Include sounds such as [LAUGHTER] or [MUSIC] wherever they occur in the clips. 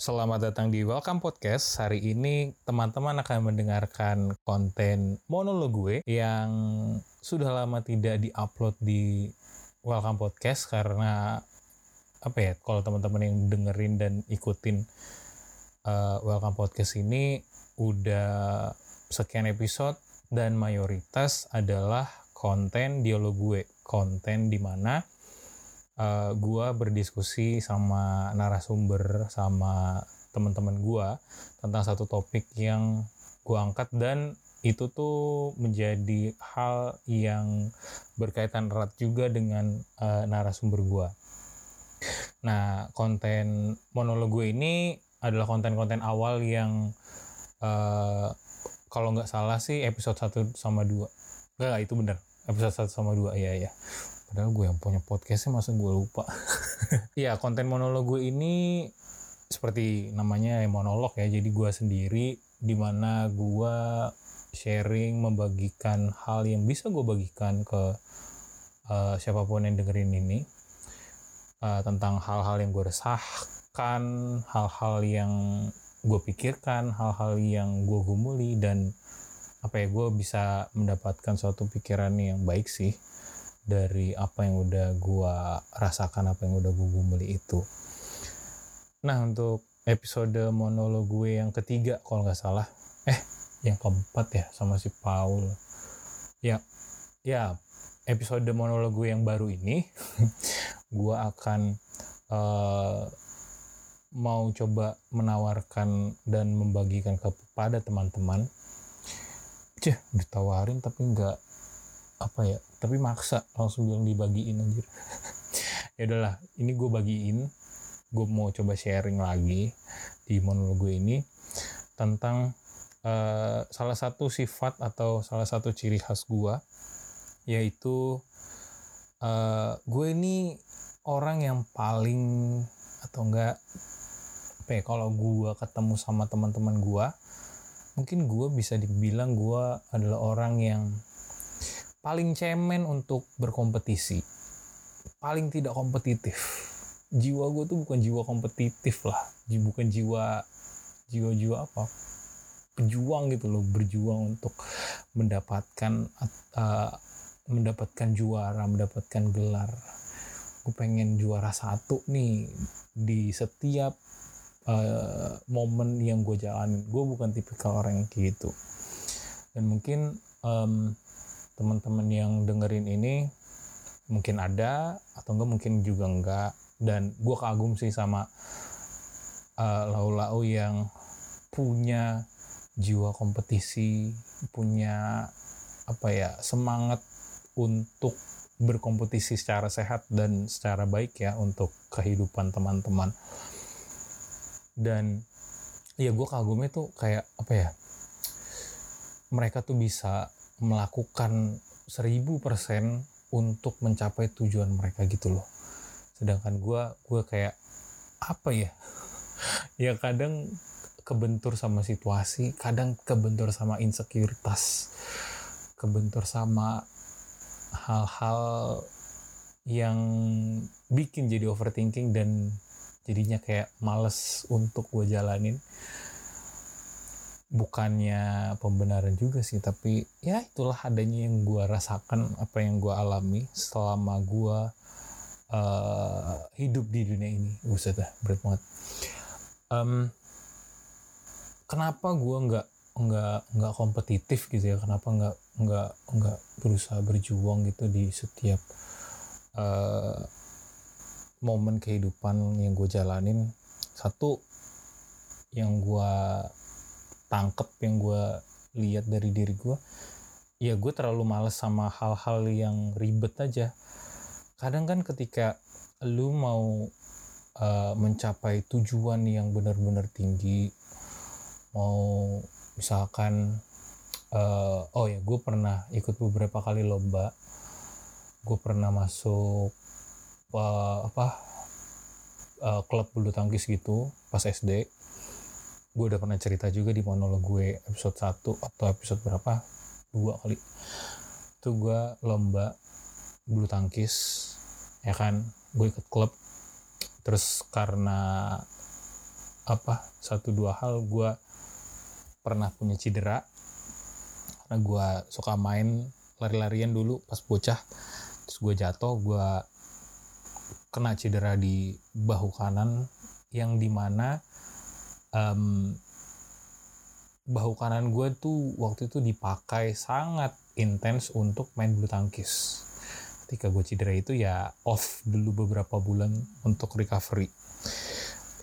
Selamat datang di Welcome Podcast. Hari ini teman-teman akan mendengarkan konten monolog gue yang sudah lama tidak diupload di Welcome Podcast karena apa ya? Kalau teman-teman yang dengerin dan ikutin uh, Welcome Podcast ini udah sekian episode dan mayoritas adalah konten dialog gue, konten di mana uh, gue berdiskusi sama narasumber sama teman-teman gue tentang satu topik yang gue angkat dan itu tuh menjadi hal yang berkaitan erat juga dengan uh, narasumber gue. Nah, konten monolog gue ini adalah konten-konten awal yang uh, kalau nggak salah sih episode 1 sama 2. Enggak, itu bener. Episode 1 sama 2, iya ya. Padahal gue yang punya podcastnya masa gue lupa. [LAUGHS] Iya konten monolog gue ini seperti namanya ya monolog ya. Jadi gue sendiri di mana gue sharing membagikan hal yang bisa gue bagikan ke uh, siapa pun yang dengerin ini uh, tentang hal-hal yang gue resahkan, hal-hal yang gue pikirkan, hal-hal yang gue gumuli dan apa ya gue bisa mendapatkan suatu pikiran yang baik sih dari apa yang udah gue rasakan apa yang udah gue gumuli itu. Nah untuk episode monolog gue yang ketiga kalau nggak salah eh yang keempat ya sama si Paul. Ya ya episode monolog gue yang baru ini [LAUGHS] gue akan uh, mau coba menawarkan dan membagikan kepada teman-teman. Cih ditawarin tapi nggak apa ya tapi maksa langsung bilang dibagiin anjir. [LAUGHS] Ya udahlah ini gue bagiin gue mau coba sharing lagi di monolog gue ini tentang uh, salah satu sifat atau salah satu ciri khas gue yaitu uh, gue ini orang yang paling atau enggak apa ya kalau gue ketemu sama teman-teman gue mungkin gue bisa dibilang gue adalah orang yang paling cemen untuk berkompetisi. Paling tidak kompetitif. Jiwa gue tuh bukan jiwa kompetitif lah. Bukan jiwa jiwa-jiwa apa? Pejuang gitu loh. Berjuang untuk mendapatkan uh, mendapatkan juara mendapatkan gelar. Gue pengen juara satu nih di setiap uh, momen yang gue jalanin. Gue bukan tipikal orang yang gitu. Dan mungkin um, teman-teman yang dengerin ini mungkin ada atau enggak mungkin juga enggak. Dan gue kagum sih sama uh, lau-lau yang punya jiwa kompetisi punya apa ya semangat untuk berkompetisi secara sehat dan secara baik ya untuk kehidupan teman-teman. Dan ya gue kagumnya tuh kayak apa ya mereka tuh bisa melakukan seribu persen untuk mencapai tujuan mereka gitu loh. Sedangkan gue gue kayak apa ya? [LAUGHS] Ya kadang kebentur sama situasi kadang kebentur sama insekuritas kebentur sama hal-hal yang bikin jadi overthinking dan jadinya kayak males untuk gue jalanin bukannya pembenaran juga sih tapi ya itulah adanya yang gue rasakan apa yang gue alami selama gue uh, hidup di dunia ini. Buset dah berat banget. Um, kenapa gue nggak nggak nggak kompetitif gitu ya? Kenapa nggak nggak nggak berusaha berjuang gitu di setiap uh, momen kehidupan yang gue jalanin? Satu yang gue tangkep yang gue lihat dari diri gue ya gue terlalu males sama hal-hal yang ribet aja. Kadang kan ketika lu mau uh, mencapai tujuan yang benar-benar tinggi mau misalkan uh, oh ya gue pernah ikut beberapa kali lomba gue pernah masuk uh, apa uh, klub bulu tangkis gitu pas SD gue udah pernah cerita juga di monolog gue episode 1 atau episode berapa? Dua kali. Itu gue lomba bulu tangkis ya kan? Gue ikut klub. Terus karena apa? Satu dua hal gue pernah punya cedera. Karena gue suka main lari-larian dulu pas bocah. Terus gue jatuh gue kena cedera di bahu kanan yang di mana um, bahu kanan gue tuh waktu itu dipakai sangat intens untuk main bulu tangkis. Ketika gue cedera itu ya off dulu beberapa bulan untuk recovery.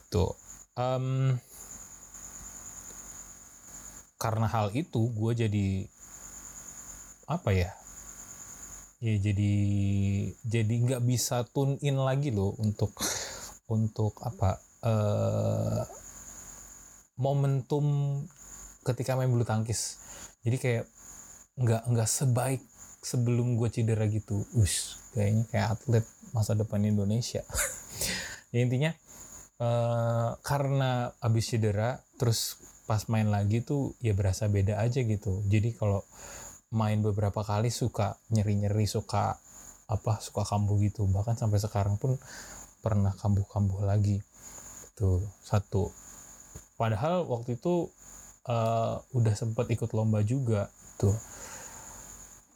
Itu um, karena hal itu gue jadi apa ya ya jadi jadi nggak bisa tune in lagi loh untuk untuk apa uh, momentum ketika main bulu tangkis. Jadi kayak nggak nggak sebaik sebelum gue cedera gitu. Us kayaknya kayak atlet masa depan Indonesia. [LAUGHS] Ya intinya uh, karena abis cedera terus pas main lagi tuh ya berasa beda aja gitu. Jadi kalau main beberapa kali suka nyeri-nyeri suka apa suka kambuh gitu. Bahkan sampai sekarang pun pernah kambuh-kambuh lagi. Tuh satu padahal waktu itu uh, udah sempat ikut lomba juga tuh.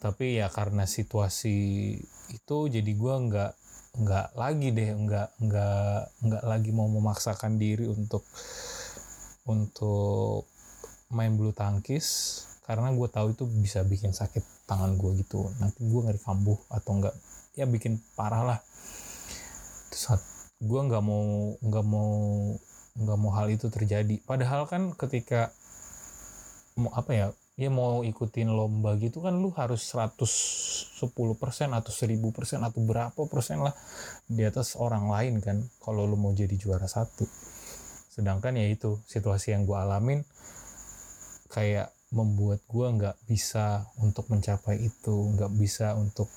Tapi ya karena situasi itu jadi gue nggak nggak lagi deh nggak nggak nggak lagi mau memaksakan diri untuk untuk main bulu tangkis karena gue tahu itu bisa bikin sakit tangan gue gitu. Nanti gue ngeri kambuh atau enggak ya bikin parah lah. Saat gue nggak mau nggak mau nggak mau hal itu terjadi. Padahal kan ketika mau apa ya ya mau ikutin lomba gitu kan lu harus 110% atau 1000% atau berapa persen lah di atas orang lain kan kalau lu mau jadi juara satu. Sedangkan ya itu situasi yang gue alamin kayak membuat gue nggak bisa untuk mencapai itu nggak bisa untuk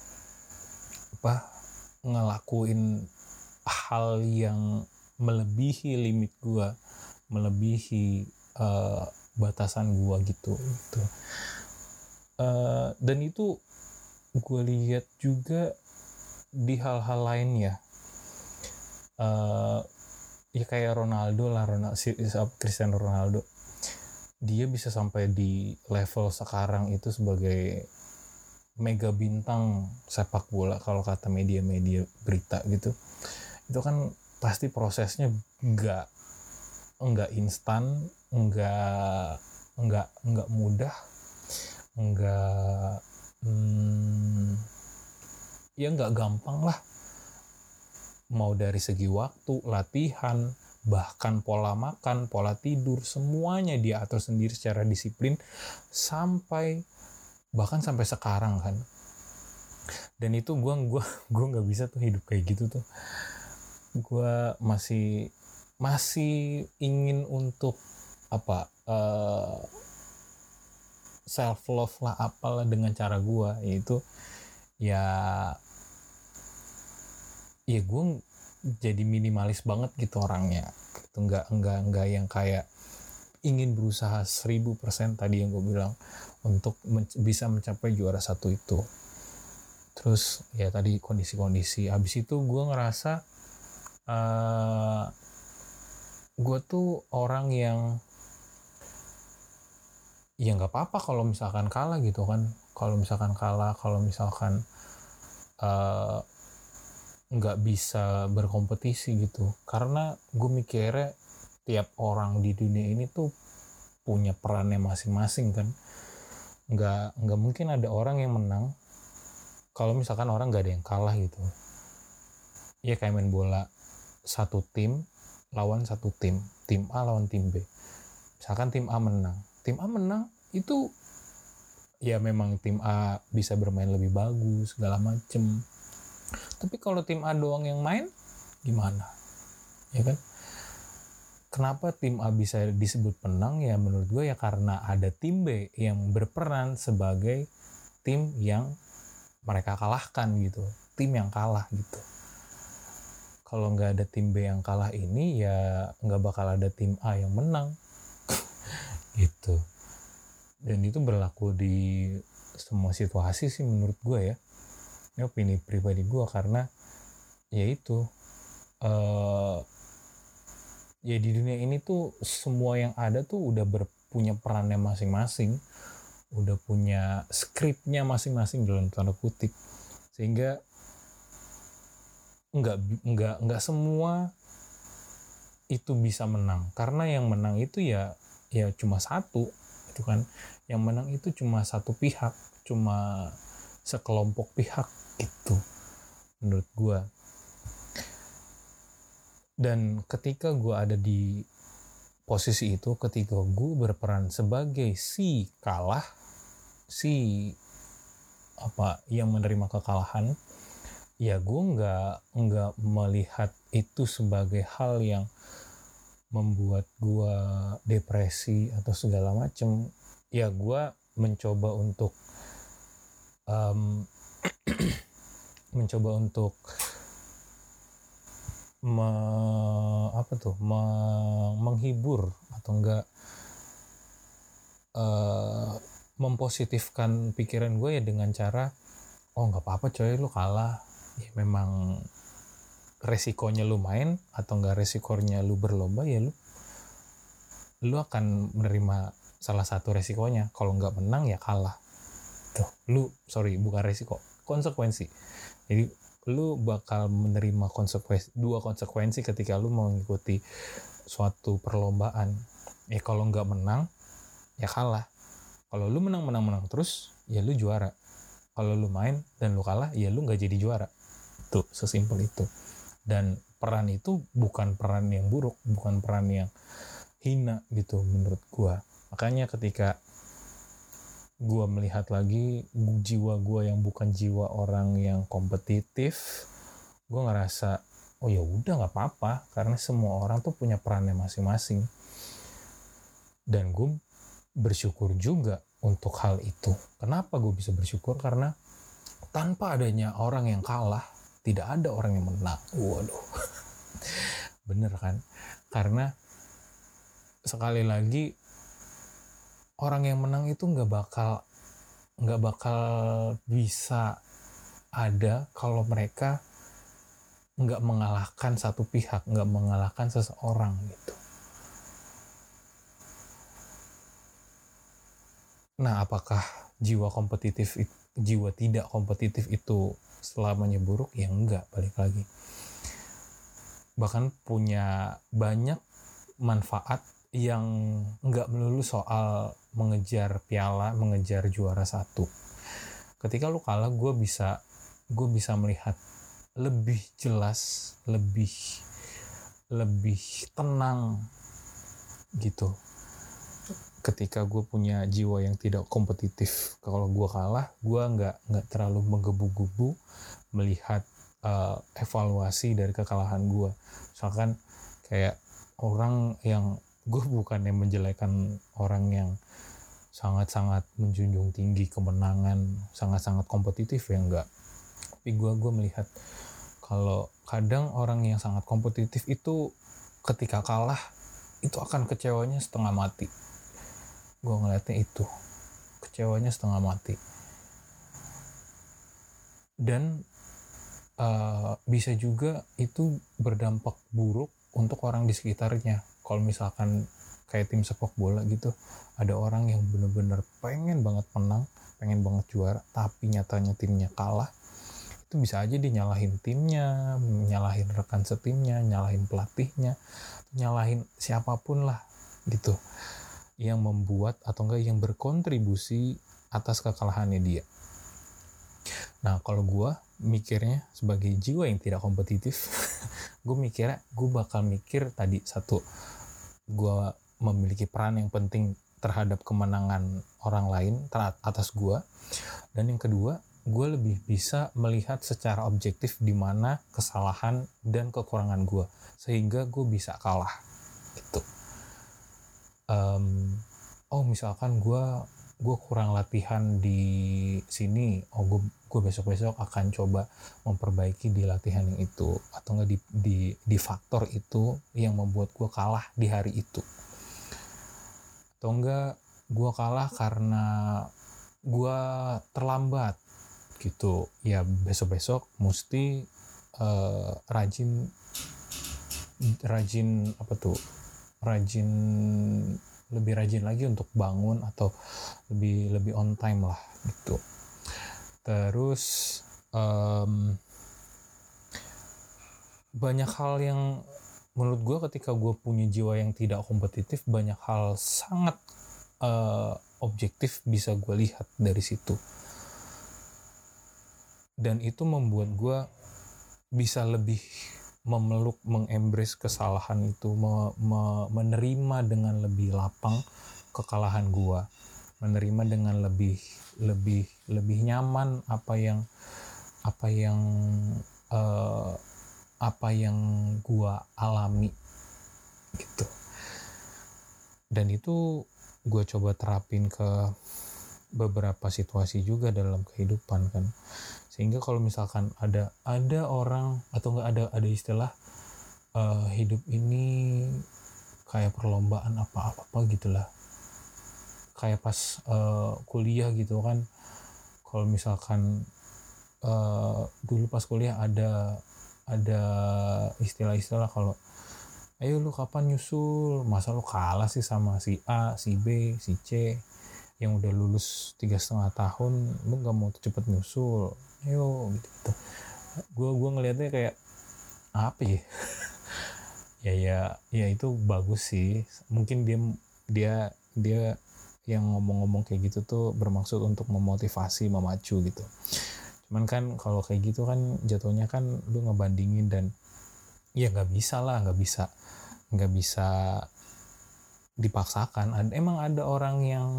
apa ngelakuin hal yang melebihi limit gue melebihi uh, batasan gue gitu gitu. Uh, dan itu gue lihat juga di hal-hal lain ya. Uh, ya kayak Ronaldo lah Ronaldo Cristiano Ronaldo. Dia bisa sampai di level sekarang itu sebagai mega bintang sepak bola kalau kata media-media berita gitu. Itu kan pasti prosesnya nggak nggak instan nggak nggak nggak mudah nggak hmm, ya nggak gampang lah mau dari segi waktu latihan bahkan pola makan, pola tidur, semuanya dia atur sendiri secara disiplin sampai bahkan sampai sekarang kan. Dan itu gue gua [LAUGHS] gua nggak bisa tuh hidup kayak gitu tuh. Gue masih masih ingin untuk apa uh, eh, self love lah apalah dengan cara gue yaitu ya ya gue jadi minimalis banget gitu orangnya. Gitu nggak nggak nggak yang kayak ingin berusaha 1000% tadi yang gue bilang untuk men bisa mencapai juara satu itu. Terus ya tadi kondisi-kondisi. Habis itu gue ngerasa uh, gue tuh orang yang ya nggak apa-apa kalau misalkan kalah gitu kan. Kalau misalkan kalah kalau misalkan uh, nggak bisa berkompetisi gitu. Karena gue mikirnya tiap orang di dunia ini tuh punya perannya masing-masing kan. Nggak nggak mungkin ada orang yang menang kalau misalkan orang nggak ada yang kalah gitu. Ya kayak main bola satu tim lawan satu tim tim A lawan tim B misalkan tim A menang tim A menang itu ya memang tim A bisa bermain lebih bagus segala macem tapi kalau tim A doang yang main, gimana? Ya kan? Kenapa tim A bisa disebut menang? Ya menurut gue ya karena ada tim B yang berperan sebagai tim yang mereka kalahkan gitu. Tim yang kalah gitu. Kalau nggak ada tim B yang kalah ini ya nggak bakal ada tim A yang menang. [LAUGHS] gitu. Dan itu berlaku di semua situasi sih menurut gue ya ini opini pribadi gue karena ya itu uh, ya di dunia ini tuh semua yang ada tuh udah berpunya perannya masing-masing udah punya skripnya masing-masing dalam tanda kutip sehingga nggak nggak nggak semua itu bisa menang. Karena yang menang itu ya ya cuma satu itu kan. Yang menang itu cuma satu pihak cuma sekelompok pihak itu menurut gue dan ketika gue ada di posisi itu ketika gue berperan sebagai si kalah si apa yang menerima kekalahan ya gue nggak nggak melihat itu sebagai hal yang membuat gue depresi atau segala macem. Ya gue mencoba untuk um, [CLEARS THROAT] mencoba untuk me, apa tuh me, menghibur atau enggak uh, mempositifkan pikiran gue ya dengan cara oh nggak apa-apa coy lu kalah ya memang resikonya lu main atau enggak resikonya lu berlomba ya lu lu akan menerima salah satu resikonya. Kalau nggak menang ya kalah. Tuh lu sorry bukan resiko konsekuensi. Jadi lu bakal menerima konsekuensi dua konsekuensi ketika lu mengikuti suatu perlombaan. Ya kalau nggak menang ya kalah. Kalau lu menang menang menang terus ya lu juara. Kalau lu main dan lu kalah ya lu nggak jadi juara tuh sesimpel itu. Dan peran itu bukan peran yang buruk bukan peran yang hina gitu menurut gua. Makanya ketika gue melihat lagi jiwa gue yang bukan jiwa orang yang kompetitif gue ngerasa oh ya udah nggak apa-apa. Karena semua orang tuh punya perannya masing-masing. Dan gue bersyukur juga untuk hal itu. Kenapa gue bisa bersyukur? Karena tanpa adanya orang yang kalah tidak ada orang yang menang. Waduh. [LAUGHS] Bener kan? Karena sekali lagi orang yang menang itu nggak bakal nggak bakal bisa ada kalau mereka nggak mengalahkan satu pihak, nggak mengalahkan seseorang gitu. Nah, apakah jiwa kompetitif, jiwa tidak kompetitif itu selamanya buruk? Ya enggak, balik lagi. Bahkan punya banyak manfaat yang nggak melulu soal mengejar piala, mengejar juara satu. Ketika lu kalah, gue bisa gue bisa melihat lebih jelas, lebih lebih tenang gitu. Ketika gue punya jiwa yang tidak kompetitif, kalau gue kalah, gue nggak nggak terlalu menggebu-gebu melihat uh, evaluasi dari kekalahan gue. Misalkan kayak orang yang gue bukan yang menjelekan orang yang sangat-sangat menjunjung tinggi kemenangan, sangat-sangat kompetitif ya enggak. Tapi gue gue melihat kalau kadang orang yang sangat kompetitif itu ketika kalah itu akan kecewanya setengah mati. Gue ngeliatnya itu. Kecewanya setengah mati. Dan uh, bisa juga itu berdampak buruk untuk orang di sekitarnya. Kalau misalkan kayak tim sepak bola gitu ada orang yang bener-bener pengen banget menang pengen banget juara tapi nyatanya timnya kalah itu bisa aja dia nyalahin timnya nyalahin rekan setimnya nyalahin pelatihnya nyalahin siapa pun lah gitu yang membuat atau enggak yang berkontribusi atas kekalahannya dia. Nah kalau gue mikirnya sebagai jiwa yang tidak kompetitif [LAUGHS] gue mikirnya gue bakal mikir tadi satu gue memiliki peran yang penting terhadap kemenangan orang lain atas gue dan yang kedua gue lebih bisa melihat secara objektif di mana kesalahan dan kekurangan gue sehingga gue bisa kalah gitu um, oh misalkan gue gue kurang latihan di sini oh gue gue besok besok akan coba memperbaiki di latihan yang itu atau enggak di di di faktor itu yang membuat gue kalah di hari itu. Atau enggak gue kalah karena gue terlambat gitu. Ya besok besok mesti uh, rajin rajin apa tuh rajin lebih rajin lagi untuk bangun atau lebih lebih on time lah gitu. Terus um, banyak hal yang menurut gue ketika gue punya jiwa yang tidak kompetitif banyak hal sangat uh, objektif bisa gue lihat dari situ. Dan itu membuat gue bisa lebih memeluk, mengembrace kesalahan itu, me, me, menerima dengan lebih lapang kekalahan gua, menerima dengan lebih lebih lebih nyaman apa yang apa yang uh, apa yang gua alami gitu. Dan itu gue coba terapin ke beberapa situasi juga dalam kehidupan kan sehingga kalau misalkan ada ada orang atau nggak ada ada istilah uh, hidup ini kayak perlombaan apa apa, -apa gitulah. Kayak pas uh, kuliah gitu kan. Kalau misalkan uh, dulu pas kuliah ada ada istilah-istilah kalau ayo lu kapan nyusul? Masa lu kalah sih sama si A si B si C yang udah lulus tiga setengah tahun lu nggak mau cepet nyusul? Ayo gitu. Gitu gue gue ngelihatnya kayak apa ya? [LAUGHS] Ya ya ya itu bagus sih. Mungkin dia dia dia yang ngomong-ngomong kayak gitu tuh bermaksud untuk memotivasi memacu gitu. Cuman kan kalau kayak gitu kan jatuhnya kan lu ngebandingin dan ya nggak bisa lah nggak bisa nggak bisa dipaksakan. Emang ada orang yang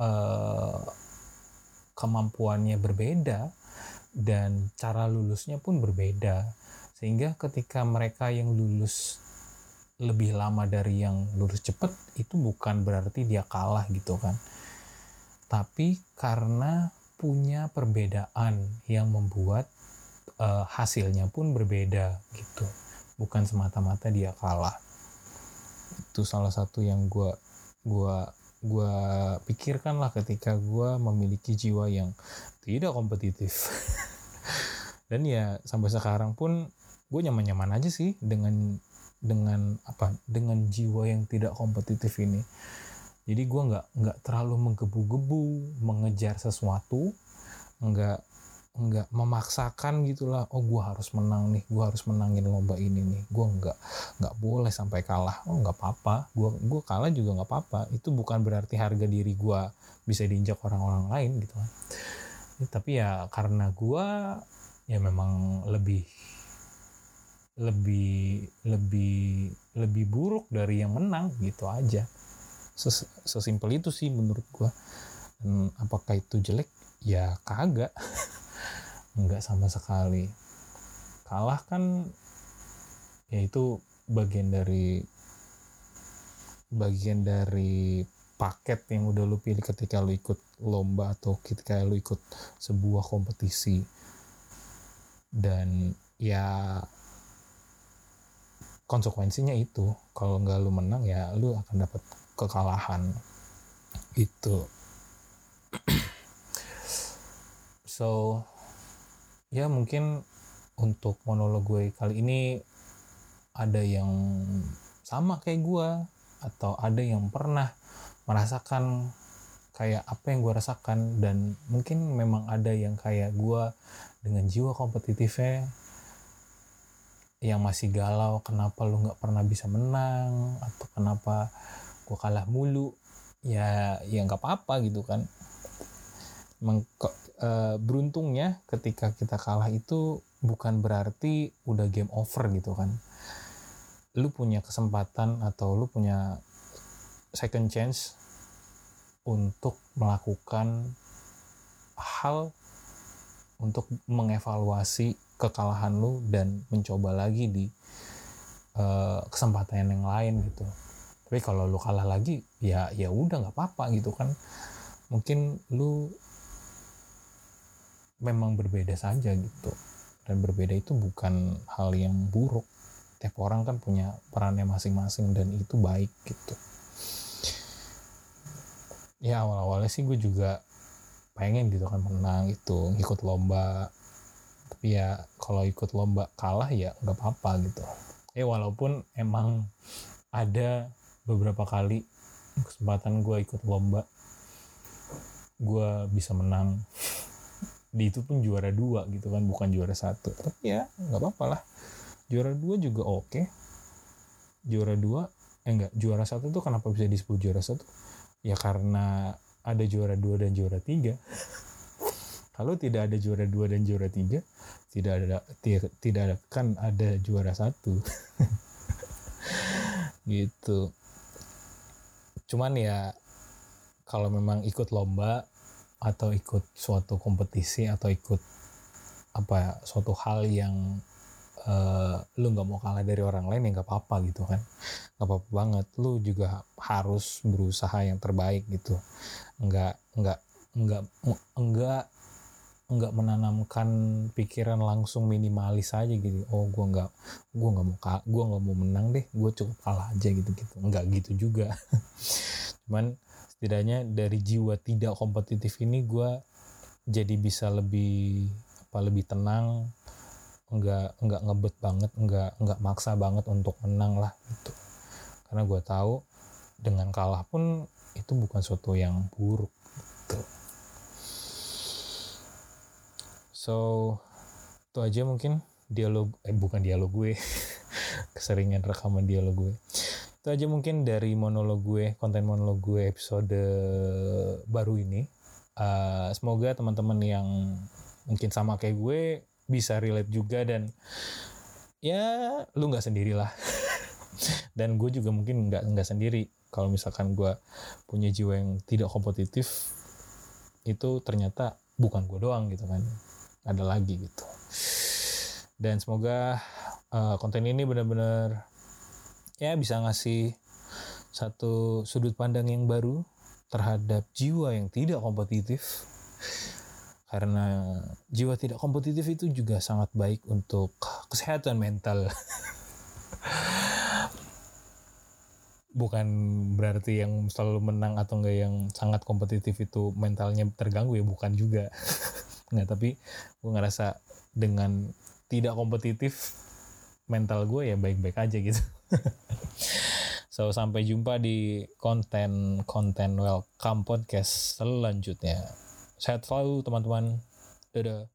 uh, kemampuannya berbeda dan cara lulusnya pun berbeda. Sehingga ketika mereka yang lulus lebih lama dari yang lulus cepat itu bukan berarti dia kalah gitu kan. Tapi karena punya perbedaan yang membuat uh, hasilnya pun berbeda gitu. Bukan semata-mata dia kalah. Itu salah satu yang gue gua gue pikirkan lah ketika gue memiliki jiwa yang tidak kompetitif. [LAUGHS] Dan ya sampai sekarang pun gue nyaman-nyaman aja sih dengan dengan apa dengan jiwa yang tidak kompetitif ini. Jadi gue nggak nggak terlalu menggebu-gebu mengejar sesuatu nggak nggak memaksakan gitulah oh gue harus menang nih gue harus menangin lomba ini nih gue nggak nggak boleh sampai kalah. Oh nggak apa-apa gue gue kalah juga nggak apa-apa itu bukan berarti harga diri gue bisa diinjak orang-orang lain gitu kan. Ya, tapi ya karena gue ya memang lebih lebih lebih lebih buruk dari yang menang gitu aja. Ses sesimpel itu sih menurut gue apakah itu jelek? Ya kagak [LAUGHS] nggak sama sekali. Kalah kan ya itu bagian dari bagian dari paket yang udah lu pilih ketika lu ikut lomba atau ketika lu ikut sebuah kompetisi. Dan ya konsekuensinya itu kalau nggak lu menang ya lu akan dapat kekalahan. Itu [CLEARS THROAT] so ya mungkin untuk monolog gue kali ini ada yang sama kayak gue atau ada yang pernah merasakan kayak apa yang gue rasakan dan mungkin memang ada yang kayak gue dengan jiwa kompetitifnya yang masih galau kenapa lu nggak pernah bisa menang atau kenapa gue kalah mulu. Ya ya nggak apa-apa gitu kan. Meng, uh, beruntungnya ketika kita kalah itu bukan berarti udah game over gitu kan. Lu punya kesempatan atau lu punya second chance untuk melakukan hal untuk mengevaluasi kekalahan lu dan mencoba lagi di uh, kesempatan yang lain gitu. Tapi kalau lu kalah lagi ya ya udah nggak apa-apa gitu kan. Mungkin lu memang berbeda saja gitu. Dan berbeda itu bukan hal yang buruk. Tiap orang kan punya perannya masing-masing dan itu baik gitu. Ya awal-awalnya sih gue juga pengen gitu kan menang itu ikut lomba. Tapi ya kalau ikut lomba kalah ya nggak apa-apa gitu. Eh walaupun emang ada beberapa kali kesempatan gue ikut lomba gue bisa menang di itu pun juara dua gitu kan bukan juara satu. Tapi ya nggak apa-apa lah. Juara dua juga oke. Juara dua eh enggak juara satu tuh kenapa bisa disebut juara satu? Ya karena ada juara dua dan juara tiga. Kalau tidak ada juara dua dan juara tiga tidak ada tidak ada kan ada juara satu. [LAUGHS] Gitu. Cuman ya kalau memang ikut lomba atau ikut suatu kompetisi atau ikut apa ya, suatu hal yang uh, lu nggak mau kalah dari orang lain ya nggak apa-apa gitu kan. Nggak apa-apa banget. Lu juga harus berusaha yang terbaik gitu. Nggak nggak nggak nggak nggak menanamkan pikiran langsung minimalis aja gitu. Oh gue nggak gue nggak mau gue nggak mau menang deh gue cukup kalah aja gitu gitu nggak gitu juga. [LAUGHS] Cuman setidaknya dari jiwa tidak kompetitif ini gue jadi bisa lebih apa lebih tenang nggak nggak ngebet banget nggak nggak maksa banget untuk menang lah gitu. Karena gue tahu dengan kalah pun itu bukan suatu yang buruk gitu. So itu aja mungkin dialog eh bukan dialog gue. [LAUGHS] Keseringan rekaman dialog gue itu aja mungkin dari monolog gue konten monolog gue episode baru ini. Uh, semoga teman-teman yang mungkin sama kayak gue bisa relate juga dan ya lu nggak sendirilah [LAUGHS] dan gue juga mungkin nggak nggak sendiri. Kalau misalkan gue punya jiwa yang tidak kompetitif itu ternyata bukan gue doang gitu kan. Ada lagi gitu. Dan semoga uh, konten ini benar-benar ya bisa ngasih satu sudut pandang yang baru terhadap jiwa yang tidak kompetitif. Karena jiwa tidak kompetitif itu juga sangat baik untuk kesehatan mental. [LAUGHS] Bukan berarti yang selalu menang atau enggak yang sangat kompetitif itu mentalnya terganggu ya bukan juga. [LAUGHS] Nggak tapi gue ngerasa dengan tidak kompetitif mental gue ya baik-baik aja gitu [LAUGHS] so sampai jumpa di konten konten welcome podcast selanjutnya. Sehat selalu teman-teman. Dadah